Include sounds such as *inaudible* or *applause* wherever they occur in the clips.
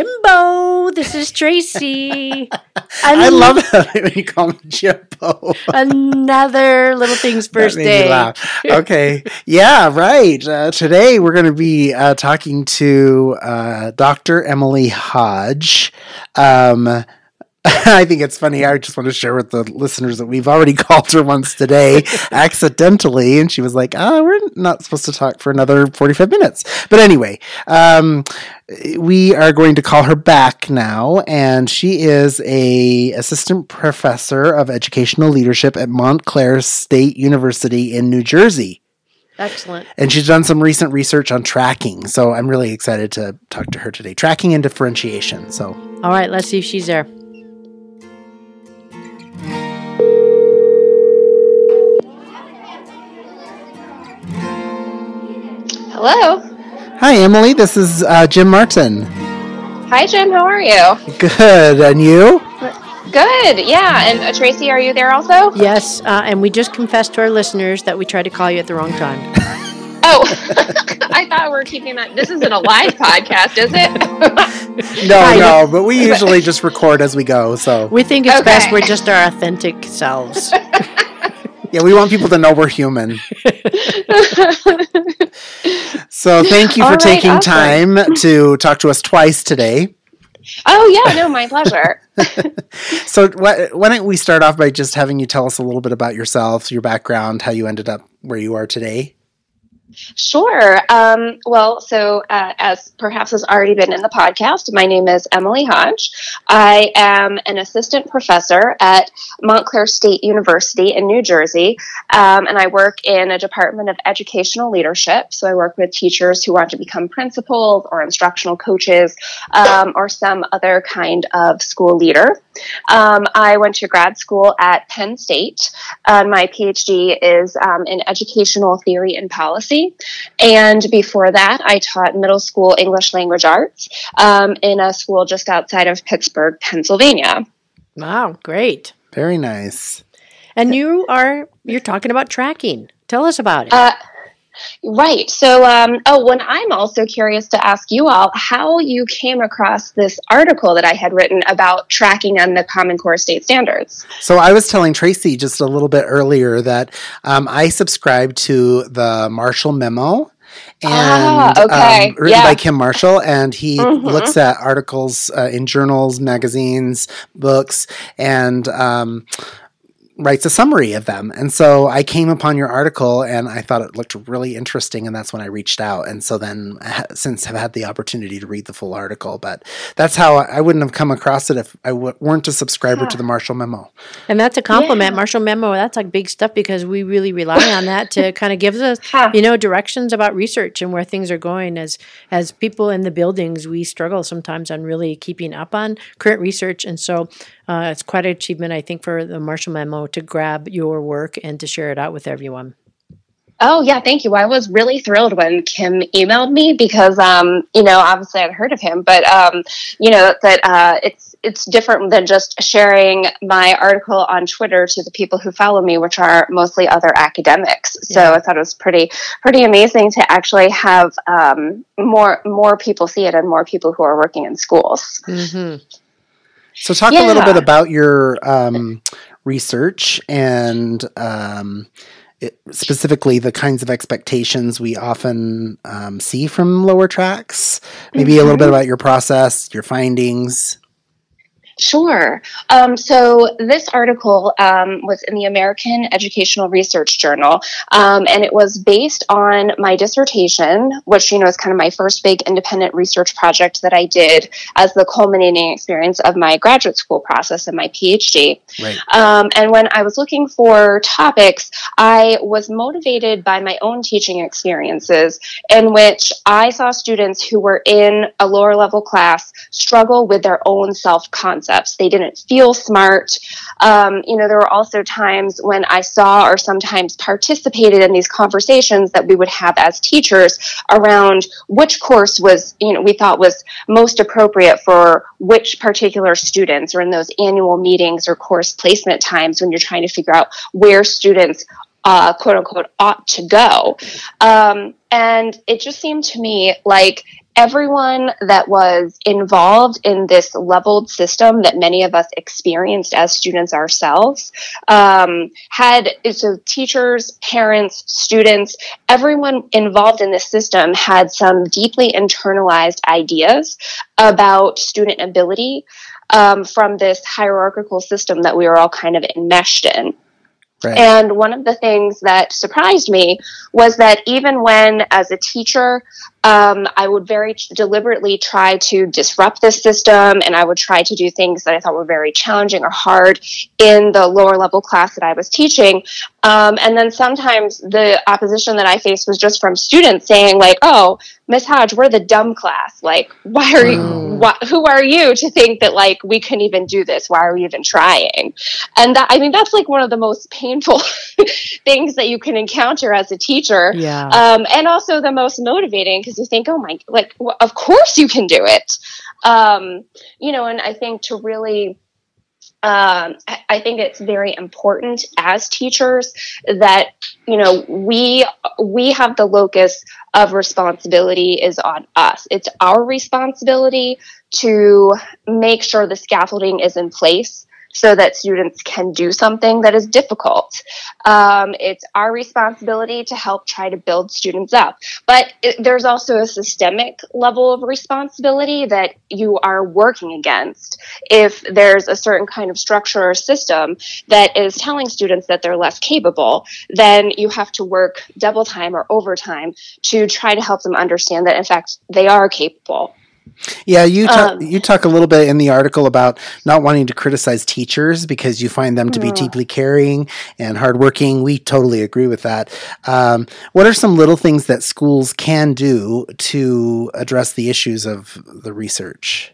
Jimbo, this is Tracy. *laughs* I love it when you call me Jimbo. *laughs* Another Little Things First Day. Okay. Yeah, right. Uh, today we're going to be uh, talking to uh, Dr. Emily Hodge. Um, *laughs* I think it's funny. I just want to share with the listeners that we've already *laughs* called her once today *laughs* accidentally, and she was like, "Ah, oh, we're not supposed to talk for another forty-five minutes." But anyway, um, we are going to call her back now, and she is a assistant professor of educational leadership at Montclair State University in New Jersey. Excellent. And she's done some recent research on tracking. So I'm really excited to talk to her today. Tracking and differentiation. So, all right, let's see if she's there. Hello. Hi, Emily. This is uh, Jim Martin. Hi, Jim. How are you? Good. And you? Good. Yeah. And uh, Tracy, are you there also? Yes. Uh, and we just confessed to our listeners that we tried to call you at the wrong time. *laughs* oh, *laughs* I thought we were keeping that. This isn't a live podcast, is it? *laughs* no, no. But we usually just record as we go. So we think it's okay. best we're just our authentic selves. Yeah, we want people to know we're human. *laughs* so thank you for right, taking awesome. time to talk to us twice today. Oh yeah, no, my pleasure. *laughs* so wh- why don't we start off by just having you tell us a little bit about yourself, your background, how you ended up where you are today? Sure. Um, well, so uh, as perhaps has already been in the podcast, my name is Emily Hodge. I am an assistant professor at Montclair State University in New Jersey, um, and I work in a department of educational leadership. So I work with teachers who want to become principals or instructional coaches um, or some other kind of school leader. Um, I went to grad school at Penn State. Uh, my PhD is um, in educational theory and policy. And before that, I taught middle school English language arts um, in a school just outside of Pittsburgh, Pennsylvania. Wow, great. Very nice. And you are you're talking about tracking. Tell us about it. Uh, Right. So, um, oh, when I'm also curious to ask you all how you came across this article that I had written about tracking on the Common Core state standards. So, I was telling Tracy just a little bit earlier that um, I subscribe to the Marshall Memo and ah, okay. um, written yeah. by Kim Marshall, and he mm-hmm. looks at articles uh, in journals, magazines, books, and um, writes a summary of them. And so I came upon your article and I thought it looked really interesting. And that's when I reached out. And so then uh, since have had the opportunity to read the full article, but that's how I, I wouldn't have come across it if I w- weren't a subscriber yeah. to the Marshall Memo. And that's a compliment. Yeah. Marshall Memo, that's like big stuff because we really rely on that to *laughs* kind of give us, you know, directions about research and where things are going. As, as people in the buildings, we struggle sometimes on really keeping up on current research. And so uh, it's quite an achievement, I think, for the Marshall Memo to grab your work and to share it out with everyone. Oh yeah, thank you. I was really thrilled when Kim emailed me because, um, you know, obviously I'd heard of him, but um, you know that uh, it's it's different than just sharing my article on Twitter to the people who follow me, which are mostly other academics. So yeah. I thought it was pretty pretty amazing to actually have um, more more people see it and more people who are working in schools. Mm-hmm. So, talk yeah. a little bit about your um, research and um, it, specifically the kinds of expectations we often um, see from lower tracks. Maybe mm-hmm. a little bit mm-hmm. about your process, your findings. Sure. Um, so this article um, was in the American Educational Research Journal, um, and it was based on my dissertation, which you know is kind of my first big independent research project that I did as the culminating experience of my graduate school process and my PhD. Right. Um, and when I was looking for topics, I was motivated by my own teaching experiences, in which I saw students who were in a lower level class struggle with their own self concept concepts. They didn't feel smart. Um, you know, there were also times when I saw or sometimes participated in these conversations that we would have as teachers around which course was, you know, we thought was most appropriate for which particular students or in those annual meetings or course placement times when you're trying to figure out where students uh, quote unquote ought to go. Um, and it just seemed to me like everyone that was involved in this leveled system that many of us experienced as students ourselves um, had so teachers parents students everyone involved in this system had some deeply internalized ideas about student ability um, from this hierarchical system that we were all kind of enmeshed in Right. And one of the things that surprised me was that even when, as a teacher, um, I would very deliberately try to disrupt the system and I would try to do things that I thought were very challenging or hard in the lower level class that I was teaching. Um, and then sometimes the opposition that I faced was just from students saying, like, oh, Miss Hodge, we're the dumb class. Like, why are you, wh- who are you to think that, like, we couldn't even do this? Why are we even trying? And that, I mean, that's like one of the most painful *laughs* things that you can encounter as a teacher. Yeah. Um, and also the most motivating because you think, oh my, like, well, of course you can do it. Um, you know, and I think to really, um, I think it's very important as teachers that you know we we have the locus of responsibility is on us. It's our responsibility to make sure the scaffolding is in place so that students can do something that is difficult. Um, it's our responsibility to help try to build students up. But it, there's also a systemic level of responsibility that you are working against. If there's a certain kind of structure or system that is telling students that they're less capable, then you have to work double time or overtime to try to help them understand that, in fact, they are capable. Yeah, you talk, um, you talk a little bit in the article about not wanting to criticize teachers because you find them to be deeply caring and hardworking. We totally agree with that. Um, what are some little things that schools can do to address the issues of the research?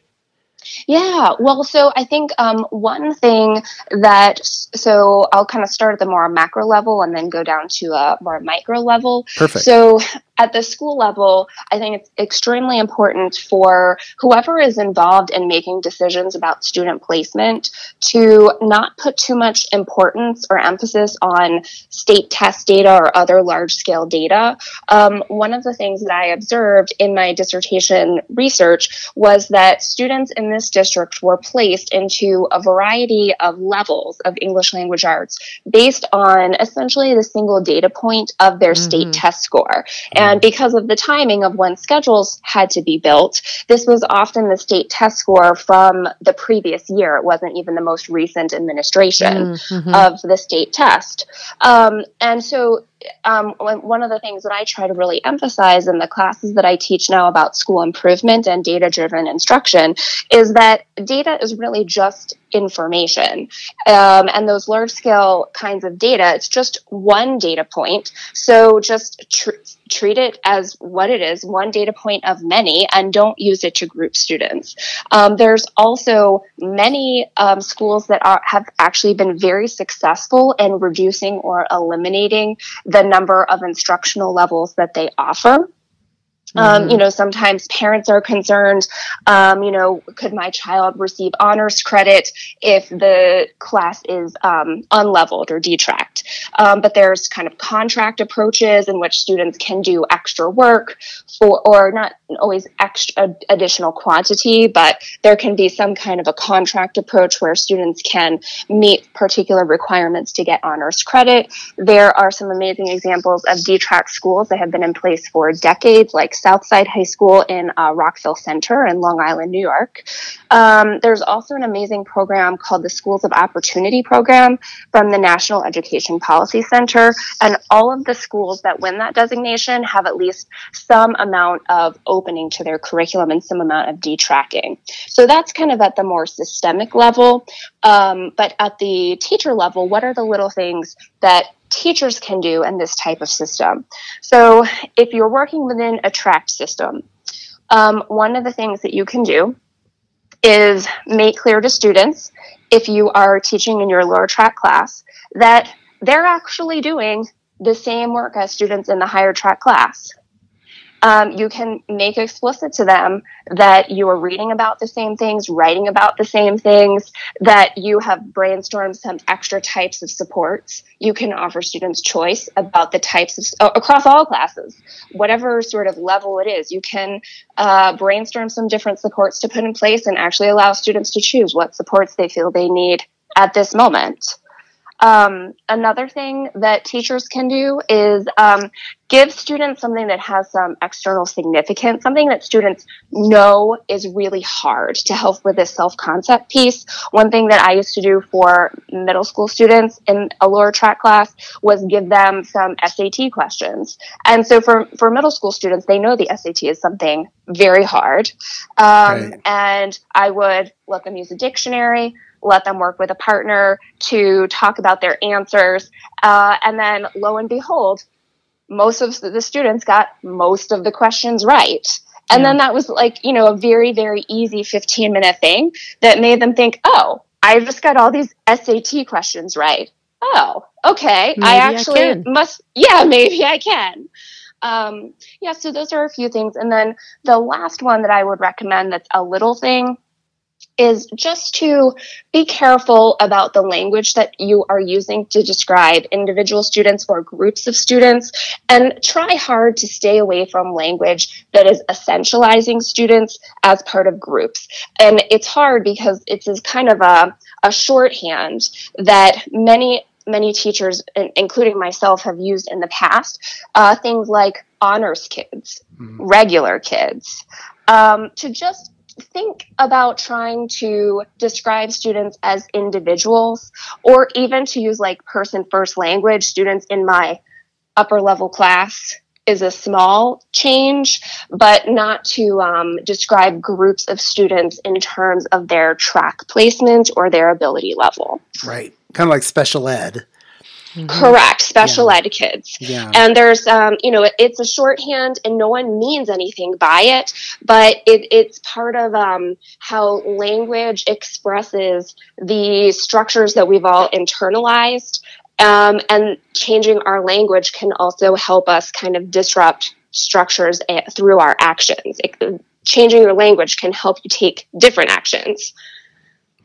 Yeah, well, so I think um, one thing that, so I'll kind of start at the more macro level and then go down to a more micro level. Perfect. So at the school level, I think it's extremely important for whoever is involved in making decisions about student placement to not put too much importance or emphasis on state test data or other large scale data. Um, one of the things that I observed in my dissertation research was that students in this district were placed into a variety of levels of English language arts based on essentially the single data point of their mm-hmm. state test score. And and because of the timing of when schedules had to be built, this was often the state test score from the previous year. It wasn't even the most recent administration mm-hmm. of the state test. Um, and so um, one of the things that I try to really emphasize in the classes that I teach now about school improvement and data driven instruction is that data is really just information. Um, and those large scale kinds of data, it's just one data point. So just tr- treat it as what it is one data point of many and don't use it to group students. Um, there's also many um, schools that are, have actually been very successful in reducing or eliminating the number of instructional levels that they offer. Um, you know, sometimes parents are concerned, um, you know, could my child receive honors credit if the class is um, unleveled or detracked? Um, but there's kind of contract approaches in which students can do extra work for, or not always extra additional quantity, but there can be some kind of a contract approach where students can meet particular requirements to get honors credit. There are some amazing examples of detrack schools that have been in place for decades, like Southside High School in uh, Rockville Centre in Long Island, New York. Um, there's also an amazing program called the Schools of Opportunity Program from the National Education Policy Center. And all of the schools that win that designation have at least some amount of opening to their curriculum and some amount of detracking. So that's kind of at the more systemic level. Um, but at the teacher level, what are the little things that teachers can do in this type of system. So, if you're working within a track system, um, one of the things that you can do is make clear to students if you are teaching in your lower track class that they're actually doing the same work as students in the higher track class. Um, you can make explicit to them that you are reading about the same things, writing about the same things, that you have brainstormed some extra types of supports. You can offer students choice about the types of, uh, across all classes, whatever sort of level it is. You can uh, brainstorm some different supports to put in place and actually allow students to choose what supports they feel they need at this moment. Um, another thing that teachers can do is um, give students something that has some external significance, something that students know is really hard to help with this self concept piece. One thing that I used to do for middle school students in a lower track class was give them some SAT questions. And so for, for middle school students, they know the SAT is something very hard. Um, right. And I would let them use a dictionary let them work with a partner to talk about their answers. Uh, and then lo and behold, most of the students got most of the questions right. And yeah. then that was like, you know, a very, very easy 15 minute thing that made them think, oh, I just got all these SAT questions right. Oh, okay. Maybe I actually I must, *laughs* yeah, maybe I can. Um, yeah, so those are a few things. And then the last one that I would recommend that's a little thing is just to be careful about the language that you are using to describe individual students or groups of students and try hard to stay away from language that is essentializing students as part of groups. And it's hard because it's kind of a, a shorthand that many many teachers, including myself, have used in the past. Uh, things like honors kids, mm-hmm. regular kids, um, to just think about trying to describe students as individuals or even to use like person first language students in my upper level class is a small change, but not to um, describe groups of students in terms of their track placement or their ability level. Right. Kind of like special ed. Mm-hmm. Correct, special yeah. ed kids. Yeah. And there's, um, you know, it, it's a shorthand and no one means anything by it, but it, it's part of um, how language expresses the structures that we've all internalized. Um, and changing our language can also help us kind of disrupt structures eh, through our actions. It, changing your language can help you take different actions.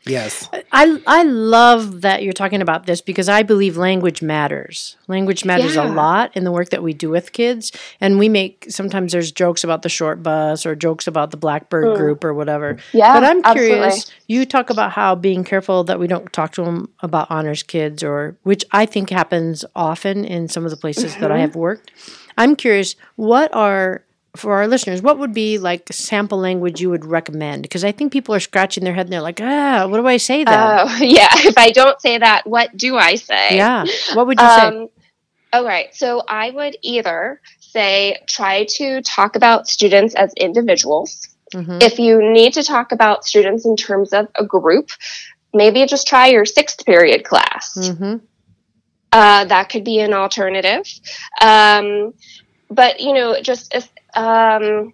Yes. I I love that you're talking about this because I believe language matters. Language matters yeah. a lot in the work that we do with kids and we make sometimes there's jokes about the short bus or jokes about the blackbird mm. group or whatever. Yeah. But I'm curious, absolutely. you talk about how being careful that we don't talk to them about honors kids or which I think happens often in some of the places mm-hmm. that I mm-hmm. have worked. I'm curious, what are for our listeners, what would be like sample language you would recommend? Because I think people are scratching their head and they're like, ah, what do I say then? Oh, *laughs* yeah. If I don't say that, what do I say? Yeah. What would you um, say? All right. So I would either say try to talk about students as individuals. Mm-hmm. If you need to talk about students in terms of a group, maybe just try your sixth period class. Mm-hmm. Uh, that could be an alternative. Um, but you know, just um,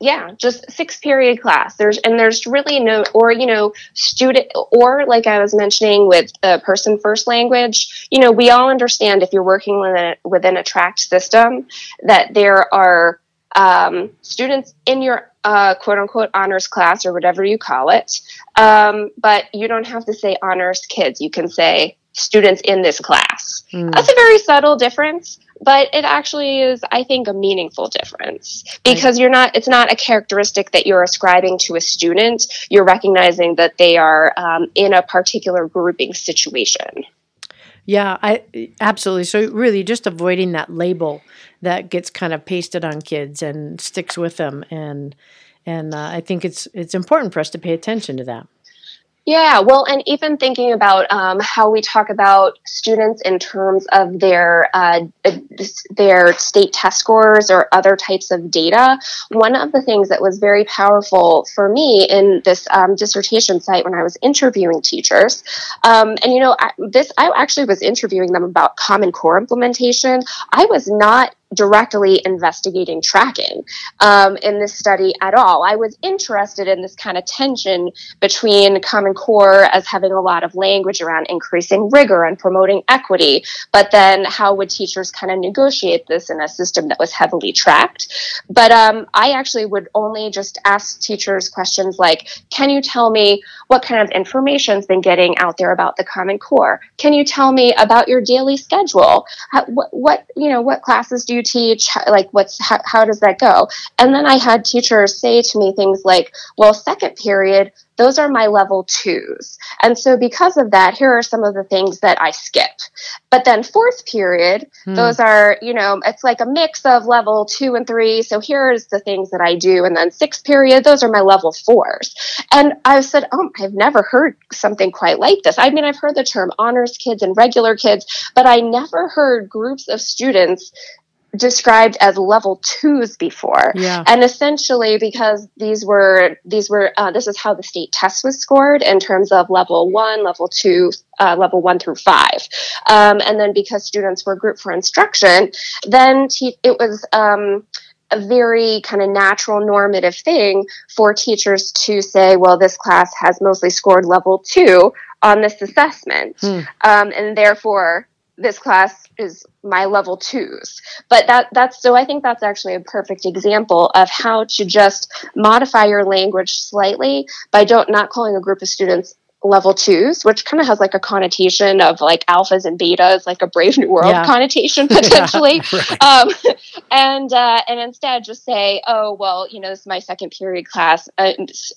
yeah, just six period class. There's and there's really no or you know student or like I was mentioning with the person first language. You know, we all understand if you're working within a, within a tracked system that there are um, students in your uh, quote unquote honors class or whatever you call it. Um, but you don't have to say honors kids. You can say students in this class. Mm. That's a very subtle difference, but it actually is, I think, a meaningful difference because you're not, it's not a characteristic that you're ascribing to a student. You're recognizing that they are um, in a particular grouping situation. Yeah, I absolutely. So really just avoiding that label that gets kind of pasted on kids and sticks with them and and uh, I think it's it's important for us to pay attention to that. Yeah, well, and even thinking about um, how we talk about students in terms of their uh, their state test scores or other types of data. One of the things that was very powerful for me in this um, dissertation site when I was interviewing teachers, um, and you know, I, this I actually was interviewing them about Common Core implementation. I was not directly investigating tracking um, in this study at all. I was interested in this kind of tension between Common Core as having a lot of language around increasing rigor and promoting equity, but then how would teachers kind of negotiate this in a system that was heavily tracked? But um, I actually would only just ask teachers questions like, can you tell me what kind of information's been getting out there about the Common Core? Can you tell me about your daily schedule? How, what, you know, what classes do you teach? How, like, what's, how, how does that go? And then I had teachers say to me things like, well, second period, those are my level twos. And so, because of that, here are some of the things that I skip. But then, fourth period, hmm. those are, you know, it's like a mix of level two and three. So, here's the things that I do. And then, sixth period, those are my level fours. And I said, Oh, I've never heard something quite like this. I mean, I've heard the term honors kids and regular kids, but I never heard groups of students described as level twos before yeah. and essentially because these were these were uh, this is how the state test was scored in terms of level one level two uh, level one through five um, and then because students were grouped for instruction then te- it was um, a very kind of natural normative thing for teachers to say well this class has mostly scored level two on this assessment hmm. um, and therefore this class is my level twos. But that that's so i think that's actually a perfect example of how to just modify your language slightly by don't not calling a group of students level twos, which kind of has like a connotation of like alphas and betas, like a Brave New World yeah. connotation *laughs* *laughs* potentially. right. um, and uh, and instead just say, oh well, you know, this is my second period class. Uh,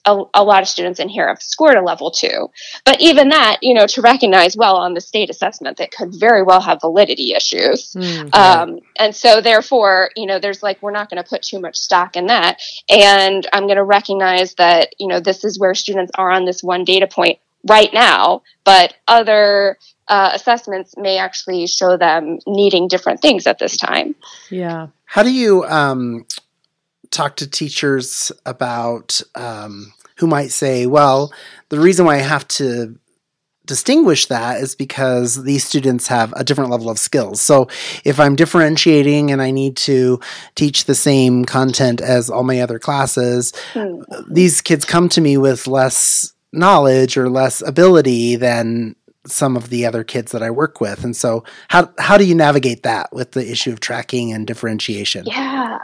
a, a, lot of students in here have scored a level two, but even that, you know, to recognize well on the state assessment that could very well have validity issues. Mm, um, and so therefore, you know, there's like we're not going to put too much stock in that, and I'm going to recognize that you know this is where students are on this one data point right now, but other uh, assessments may actually show them needing different things at this time. Yeah. How do you um, talk to teachers about um, who might say, well, the reason why I have to distinguish that is because these students have a different level of skills. So if I'm differentiating and I need to teach the same content as all my other classes, hmm. these kids come to me with less knowledge or less ability than some of the other kids that I work with. And so how how do you navigate that with the issue of tracking and differentiation? Yeah.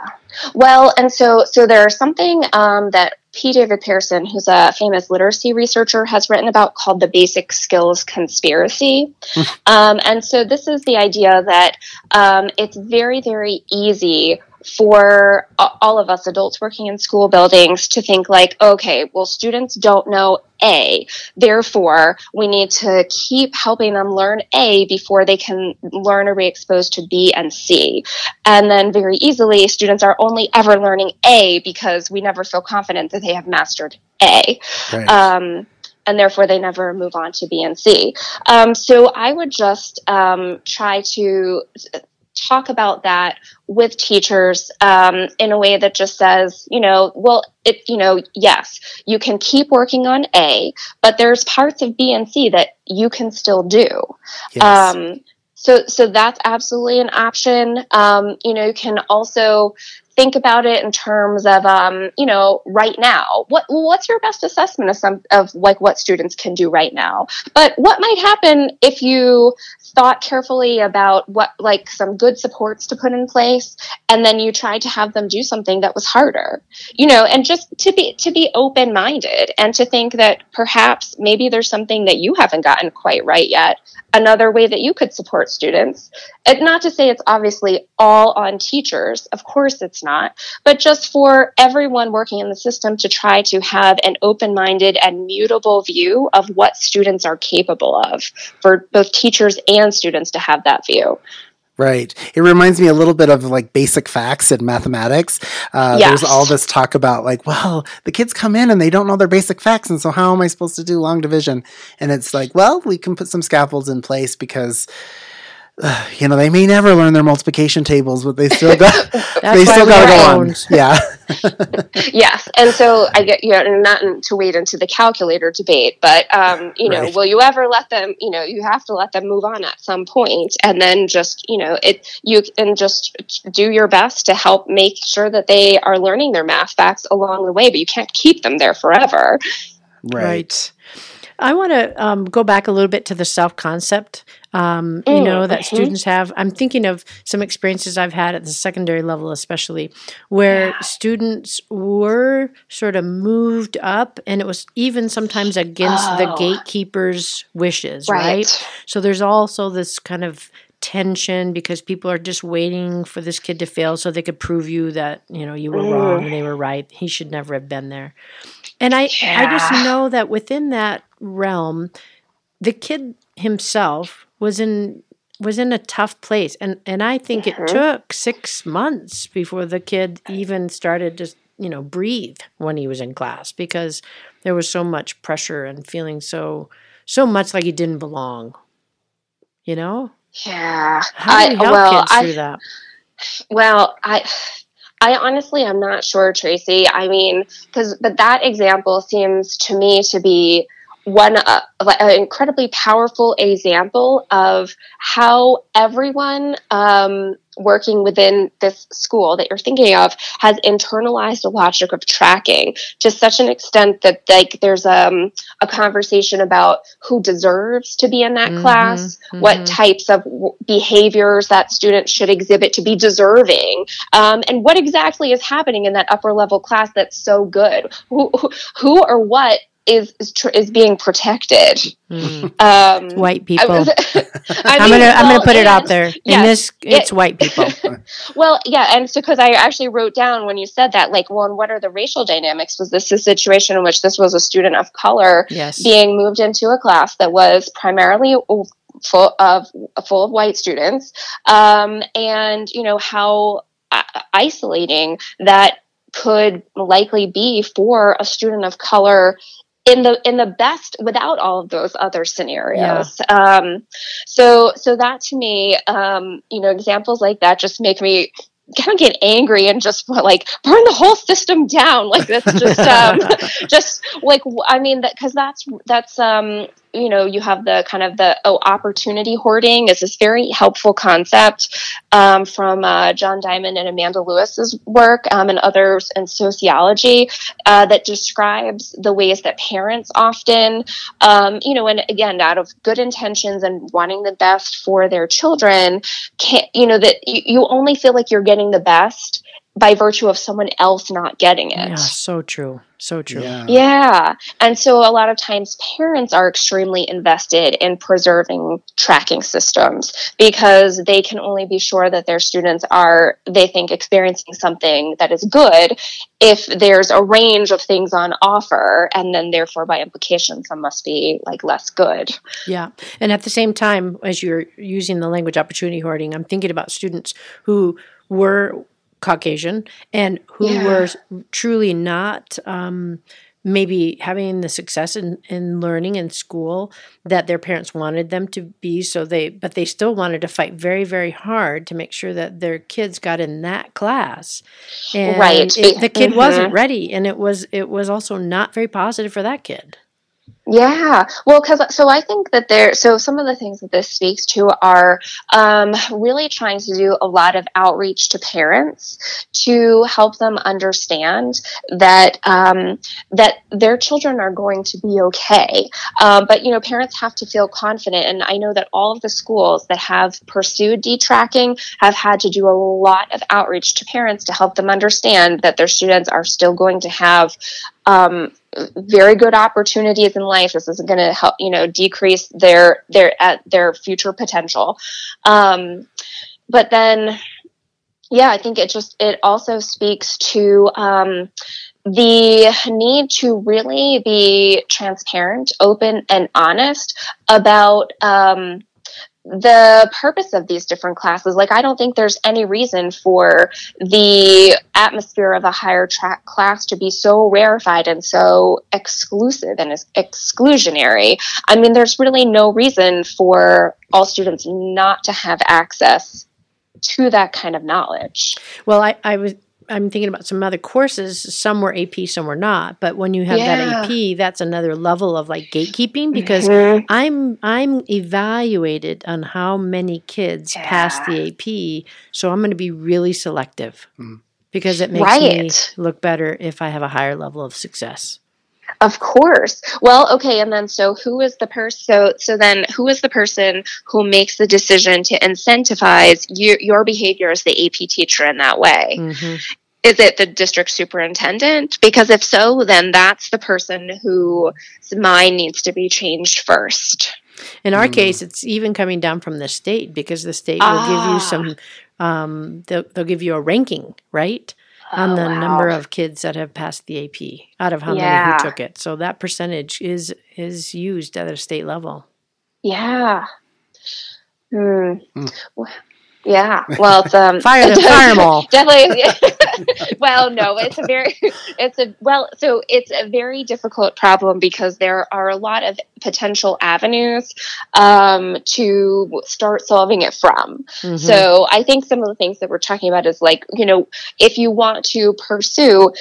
Well, and so so there's something um, that P. David Pearson, who's a famous literacy researcher, has written about called the basic skills conspiracy. Hmm. um, and so this is the idea that um, it's very, very easy for all of us adults working in school buildings to think like okay well students don't know a therefore we need to keep helping them learn a before they can learn or be exposed to b and c and then very easily students are only ever learning a because we never feel confident that they have mastered a right. um, and therefore they never move on to B and C. Um, so I would just um, try to talk about that with teachers um, in a way that just says, you know, well, it, you know, yes, you can keep working on A, but there's parts of B and C that you can still do. Yes. Um, so, so that's absolutely an option. Um, you know, you can also think about it in terms of um, you know right now. What what's your best assessment of some of like what students can do right now? But what might happen if you thought carefully about what like some good supports to put in place and then you tried to have them do something that was harder? You know and just to be to be open minded and to think that perhaps maybe there's something that you haven't gotten quite right yet another way that you could support students. And not to say it's obviously all on teachers. Of course it's not but just for everyone working in the system to try to have an open-minded and mutable view of what students are capable of for both teachers and students to have that view Right. It reminds me a little bit of like basic facts in mathematics. Uh, yes. There's all this talk about like, well, the kids come in and they don't know their basic facts. And so how am I supposed to do long division? And it's like, well, we can put some scaffolds in place because *sighs* you know, they may never learn their multiplication tables, but they still got *laughs* they still got to go on. Yeah. *laughs* yes and so i get you know not to wade into the calculator debate but um, you know Right. will you ever let them you know you have to let them move on at some point and then just you know it you can just do your best to help make sure that they are learning their math facts along the way but you can't keep them there forever right. I want to um, go back a little bit to the self concept, um, you Mm, know, that mhm. students have. I'm thinking of some experiences I've had at the secondary level, especially where Yeah. students were sort of moved up, and it was even sometimes against the Oh. gatekeeper's wishes, right? So there's also this kind of tension because people are just waiting for this kid to fail so they could prove you that you know you were Mm. wrong and they were right he should never have been there and i i just know that within that realm the kid himself was in was in a tough place and and i think Mhm. it took 6 months before the kid even started to you know breathe when he was in class because there was so much pressure and feeling so so much like he didn't belong you know yeah how do we I, help well kids I, through that? Well, I I honestly i'm not sure, Tracy. I mean, because but that example seems to me to be one uh, an incredibly powerful example of how everyone um, working within this school that you're thinking of has internalized the logic of tracking to such an extent that like there's um, a conversation about who deserves to be in that Mhm, class mhm. what types of w- behaviors that students should exhibit to be deserving um, and what exactly is happening in that upper level class that's so good who, who or what is is, tr- is being protected Mm. um, White people. was- *laughs* I I'm gonna I'm gonna put it out and- there. In yes, this, it's it- white people. *laughs* Well, yeah, and so because I actually wrote down when you said that, like, well, and what are the racial dynamics? Was this a situation in which this was a student of color Yes. being moved into a class that was primarily full of full of white students, um, and you know how uh, isolating that could likely be for a student of color in the in the best without all of those other scenarios. Um so so that to me um you know examples like that just make me kind of get angry and just like burn the whole system down. Like that's just *laughs* um just like i mean that because that's that's um you know you have the kind of the oh opportunity hoarding is this very helpful concept um, from uh, john diamond and amanda lewis's work um, and others in sociology uh, that describes the ways that parents often um, you know and again out of good intentions and wanting the best for their children can you know that you, you only feel like you're getting the best by virtue of someone else not getting it Yeah, so true. So true. Yeah. yeah. And so a lot of times parents are extremely invested in preserving tracking systems because they can only be sure that their students are, they think, experiencing something that is good if there's a range of things on offer. And then, therefore, by implication, some must be like less good. Yeah. And at the same time, as you're using the language opportunity hoarding, I'm thinking about students who were Caucasian and who Yeah. were truly not um, maybe having the success in, in learning in school that their parents wanted them to be. So they, but they still wanted to fight very, very hard to make sure that their kids got in that class. And Right. it- the kid Mhm. wasn't ready, and it was it was also not very positive for that kid. Yeah, well, because so I think that there, so some of the things that this speaks to are um, really trying to do a lot of outreach to parents to help them understand that um, that their children are going to be okay. Um, but you know, parents have to feel confident, and I know that all of the schools that have pursued detracking have had to do a lot of outreach to parents to help them understand that their students are still going to have um, very good opportunities in life. This isn't going to help, you know, decrease their their at their future potential. Um, but then, yeah, I think it just it also speaks to um, the need to really be transparent, open, and honest about. Um, the purpose of these different classes. Like, I don't think there's any reason for the atmosphere of a higher track class to be so rarefied and so exclusive and exclusionary. I mean, there's really no reason for all students not to have access to that kind of knowledge. Well, I, I was I'm thinking about some other courses. Some were AP, some were not. But when you have yeah. that AP, that's another level of like gatekeeping because mm-hmm. I'm I'm evaluated on how many kids yeah. pass the AP. So I'm going to be really selective mm. because it makes right. me look better if I have a higher level of success. Of course. Well, okay, and then so who is the person? So so then who is the person who makes the decision to incentivize your, your behavior as the AP teacher in that way? Mm-hmm is it the district superintendent? Because if so, then that's the person whose mind needs to be changed first. In our mm. case, it's even coming down from the state because the state ah. will give you ah. some, um, they'll, they'll, give you a ranking, right? On oh, the wow. number of kids that have passed the AP out of how yeah. many who took it. So that percentage is is used at a state level. Yeah. Hmm. Mm. Yeah, well, it's um, *laughs* fire them, *laughs* fire them all. Definitely. *laughs* well, no, it's a very, it's a well, so it's a very difficult problem because there are a lot of potential avenues um, to start solving it from. Mm-hmm. So I think some of the things that we're talking about is like, you know, if you want to pursue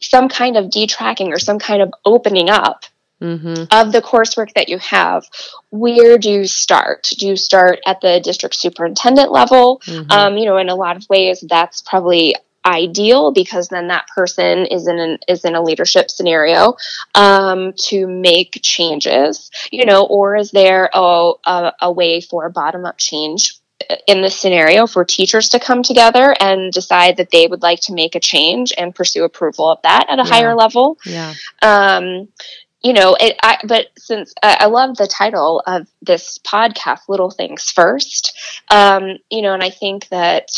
some kind of detracking or some kind of opening up mm-hmm. of the coursework that you have, where do you start? Do you start at the district superintendent level? Mm-hmm. Um, you know, in a lot of ways, that's probably ideal because then that person is in an, is in a leadership scenario um, to make changes. You know, or is there a, a, a way for a bottom up change in this scenario for teachers to come together and decide that they would like to make a change and pursue approval of that at a yeah. higher level. Yeah. Um, you know, it, I, but since I, I love the title of this podcast, Little Things First, um, you know, and I think that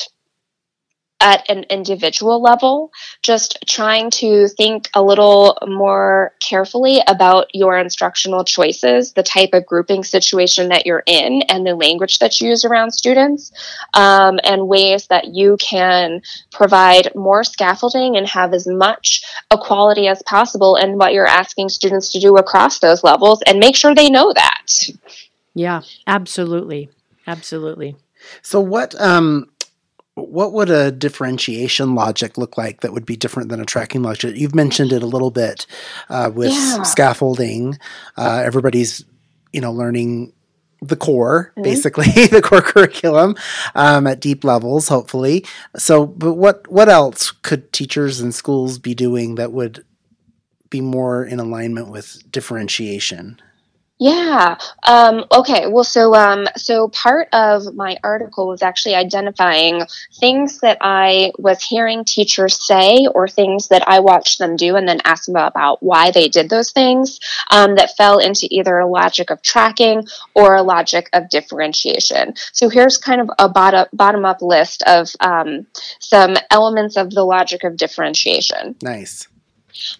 at an individual level, just trying to think a little more carefully about your instructional choices, the type of grouping situation that you're in, and the language that you use around students, um, and ways that you can provide more scaffolding and have as much equality as possible in what you're asking students to do across those levels, and make sure they know that. Yeah, absolutely. Absolutely. So, what um, what would a differentiation logic look like that would be different than a tracking logic? You've mentioned it a little bit uh, with yeah. scaffolding. Uh, everybody's, you know, learning the core, mm-hmm. basically *laughs* the core curriculum um, at deep levels, hopefully. So, but what what else could teachers and schools be doing that would be more in alignment with differentiation? Yeah. Um, okay. Well, so um, so part of my article was actually identifying things that I was hearing teachers say, or things that I watched them do, and then asked them about why they did those things um, that fell into either a logic of tracking or a logic of differentiation. So here's kind of a bottom bottom up list of um, some elements of the logic of differentiation. Nice.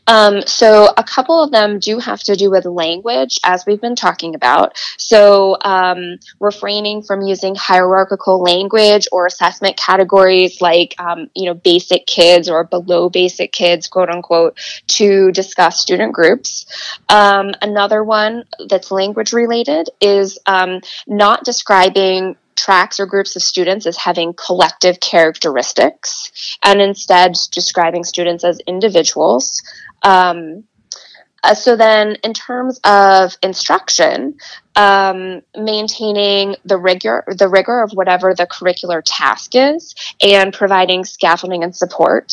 Um, so a couple of them do have to do with language, as we've been talking about. So um, refraining from using hierarchical language or assessment categories like, um, you know, basic kids or below basic kids, quote unquote, to discuss student groups. Um, another one that's language related is um, not describing tracks or groups of students as having collective characteristics and instead describing students as individuals. Um, uh, so then, in terms of instruction, um, maintaining the rigor, the rigor of whatever the curricular task is, and providing scaffolding and support.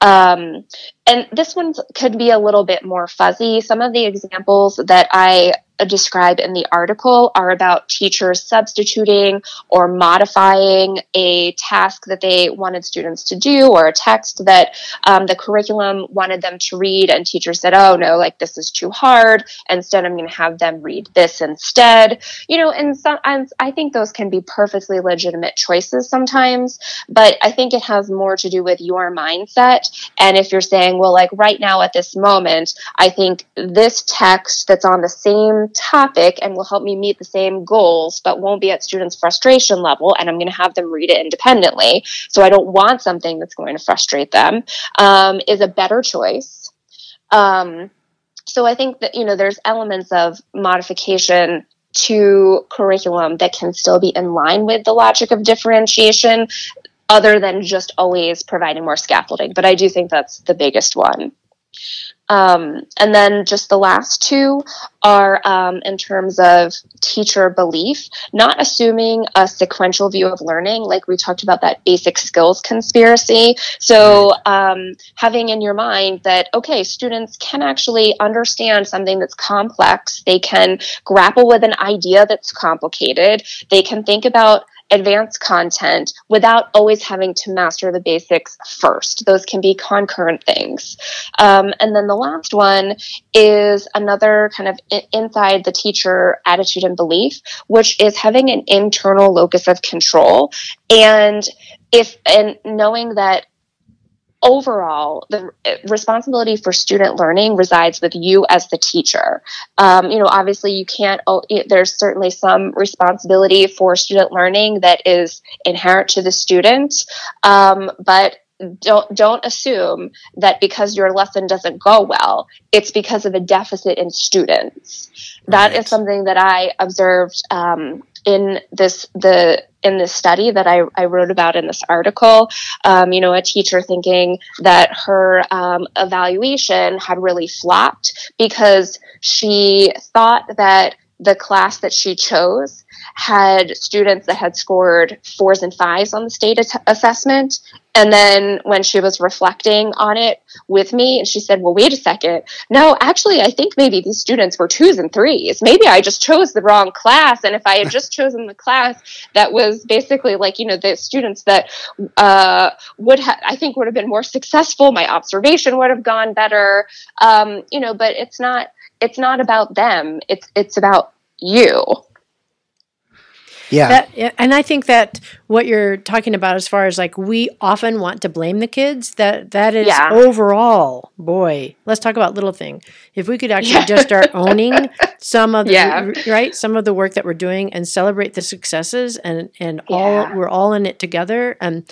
Um, and this one could be a little bit more fuzzy. Some of the examples that I describe in the article are about teachers substituting or modifying a task that they wanted students to do or a text that um, the curriculum wanted them to read and teachers said oh no like this is too hard instead i'm going to have them read this instead instead. You know, and some, and I think those can be perfectly legitimate choices sometimes, but I think it has more to do with your mindset. And if you're saying, well, like right now at this moment, I think this text that's on the same topic and will help me meet the same goals, but won't be at students' frustration level, and I'm going to have them read it independently. So I don't want something that's going to frustrate them, um, is a better choice. Um, so I think that, you know, there's elements of modification to curriculum that can still be in line with the logic of differentiation other than just always providing more scaffolding. But I do think that's the biggest one. Um, and then just the last two are um, in terms of teacher belief, not assuming a sequential view of learning, like we talked about that basic skills conspiracy. So, um, having in your mind that, okay, students can actually understand something that's complex, they can grapple with an idea that's complicated, they can think about advanced content without always having to master the basics first. Those can be concurrent things. Um, and then the last one is another kind of inside the teacher attitude and belief, which is having an internal locus of control. And if, and knowing that overall, the responsibility for student learning resides with you as the teacher. Um, you know, obviously, you can't. Oh, there's certainly some responsibility for student learning that is inherent to the student, um, but don't don't assume that because your lesson doesn't go well it's because of a deficit in students That right. is something that i observed um, in this the in this study that I, I wrote about in this article um, you know a teacher thinking that her um, evaluation had really flopped because she thought that the class that she chose had students that had scored fours and fives on the state assessment. And then when she was reflecting on it with me, and she said, Well, wait a second. No, actually, I think maybe these students were twos and threes. Maybe I just chose the wrong class. And if I had just chosen the class that was basically like, you know, the students that uh, would have, I think, would have been more successful, my observation would have gone better. Um, you know, but it's not. It's not about them. It's it's about you. Yeah. That, and I think that what you're talking about as far as like we often want to blame the kids, that that is yeah. overall, boy, let's talk about little thing. If we could actually yeah. just start owning *laughs* some of the yeah. right, some of the work that we're doing and celebrate the successes and and all we're all in it together and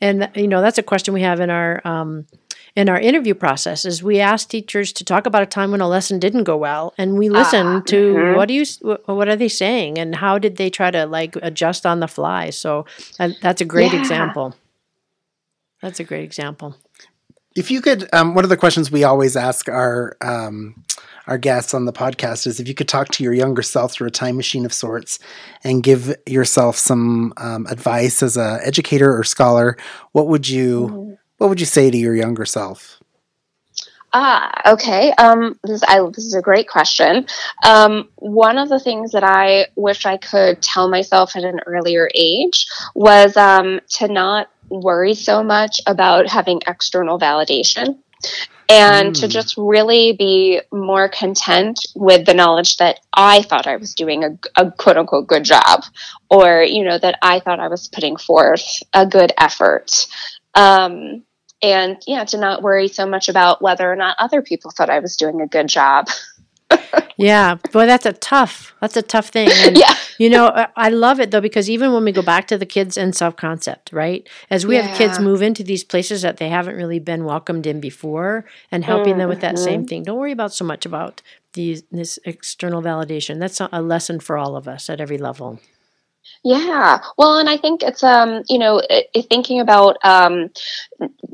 and you know, that's a question we have in our um in our interview process is we ask teachers to talk about a time when a lesson didn't go well and we listen uh, to mm-hmm. what do you what are they saying and how did they try to like adjust on the fly so uh, that's a great yeah. example that's a great example if you could um, one of the questions we always ask our um, our guests on the podcast is if you could talk to your younger self through a time machine of sorts and give yourself some um, advice as a educator or scholar what would you mm-hmm what would you say to your younger self? Ah, okay. Um, this, I, this is a great question. Um, one of the things that I wish I could tell myself at an earlier age was um, to not worry so much about having external validation and mm. to just really be more content with the knowledge that I thought I was doing a, a, quote unquote good job, or you know that I thought I was putting forth a good effort. Um, and yeah, to not worry so much about whether or not other people thought I was doing a good job. *laughs* yeah, boy, that's a tough. That's a tough thing. And, yeah, you know, I love it though because even when we go back to the kids and self concept, right? As we yeah. have kids move into these places that they haven't really been welcomed in before, and helping mm-hmm. them with that same mm-hmm. thing. Don't worry about so much about these this external validation. That's a lesson for all of us at every level. Yeah. Well, and I think it's um, you know, thinking about um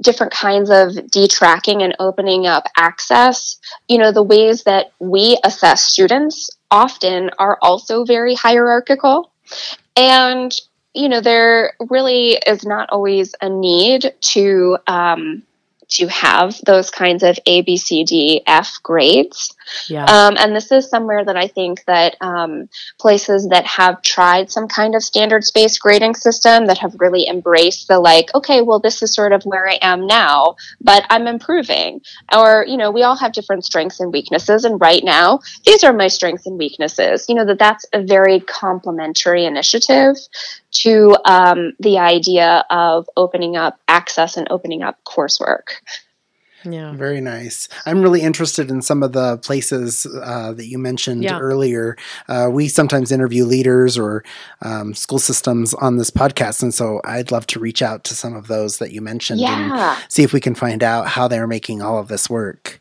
different kinds of detracking and opening up access, you know, the ways that we assess students often are also very hierarchical. And you know, there really is not always a need to um to have those kinds of A, B, C, D, F grades. Yeah. Um, and this is somewhere that I think that um, places that have tried some kind of standards based grading system that have really embraced the like, okay, well, this is sort of where I am now, but I'm improving. Or, you know, we all have different strengths and weaknesses. And right now, these are my strengths and weaknesses. You know, that that's a very complementary initiative to um, the idea of opening up access and opening up coursework. Yeah. Very nice. I'm really interested in some of the places uh, that you mentioned Yeah. earlier. Uh, we sometimes interview leaders or um, school systems on this podcast, and so I'd love to reach out to some of those that you mentioned and see if we can find out how they're making all of this work.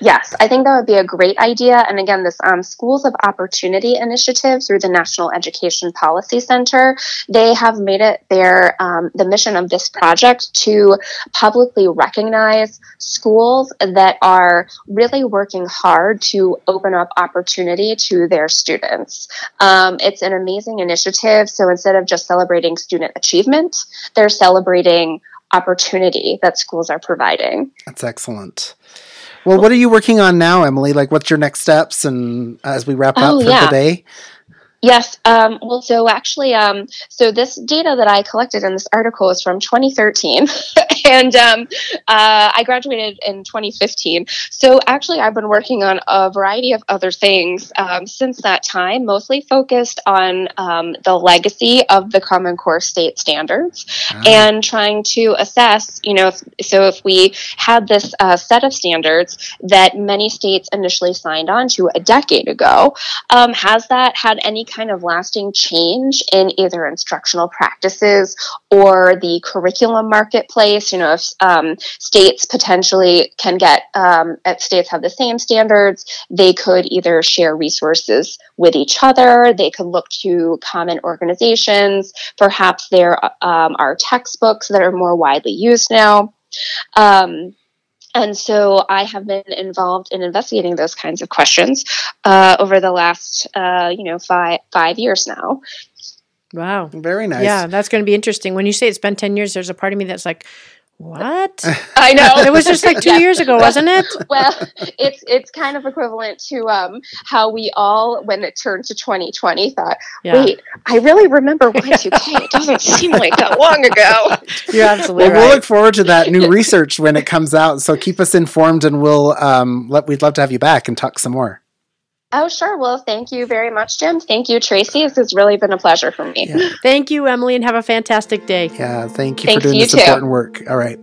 Yes, I think that would be a great idea. And again, this um, Schools of Opportunity initiative through the National Education Policy Center, they have made it their um, the mission of this project to publicly recognize schools that are really working hard to open up opportunity to their students. Um, it's an amazing initiative. So instead of just celebrating student achievement, they're celebrating opportunity that schools are providing. That's excellent. Well, what are you working on now, Emily? Like, what's your next steps? And as we wrap up Oh, for yeah. the day, Yes. Um, well, so actually, um, so this data that I collected in this article is from 2013, *laughs* *laughs* and um, uh, I graduated in 2015. So actually, I've been working on a variety of other things um, since that time, mostly focused on um, the legacy of the Common Core state standards Ah, and trying to assess, you know, if, so if we had this uh, set of standards that many states initially signed on to a decade ago, um, has that had any kind of lasting change in either instructional practices or the curriculum marketplace? You know, if um, states potentially can get, um, if states have the same standards, they could either share resources with each other, they could look to common organizations, perhaps there um, are textbooks that are more widely used now. Um, and so I have been involved in investigating those kinds of questions uh, over the last, uh, you know, five five years now. Wow. very nice. Yeah, that's going to be interesting. When you say it's been 10 years, there's a part of me that's like, what? *laughs* I know it was just like two Yeah. years ago, wasn't it? *laughs* well, it's it's kind of equivalent to um, how we all, when it turned to 2020, thought, Yeah. "Wait, I really remember *laughs* Y2K. It doesn't seem like that long ago." You're absolutely Well, we'll look forward to that new research when it comes out. So keep us informed, and we'll um, let, we'd love to have you back and talk some more. Oh, sure. Well, thank you very much, Jim. Thank you, Tracy. This has really been a pleasure for me. Yeah, Thank you, Emily, and have a fantastic day. yeah. Thank you Thanks, for doing you this too. important work. All right.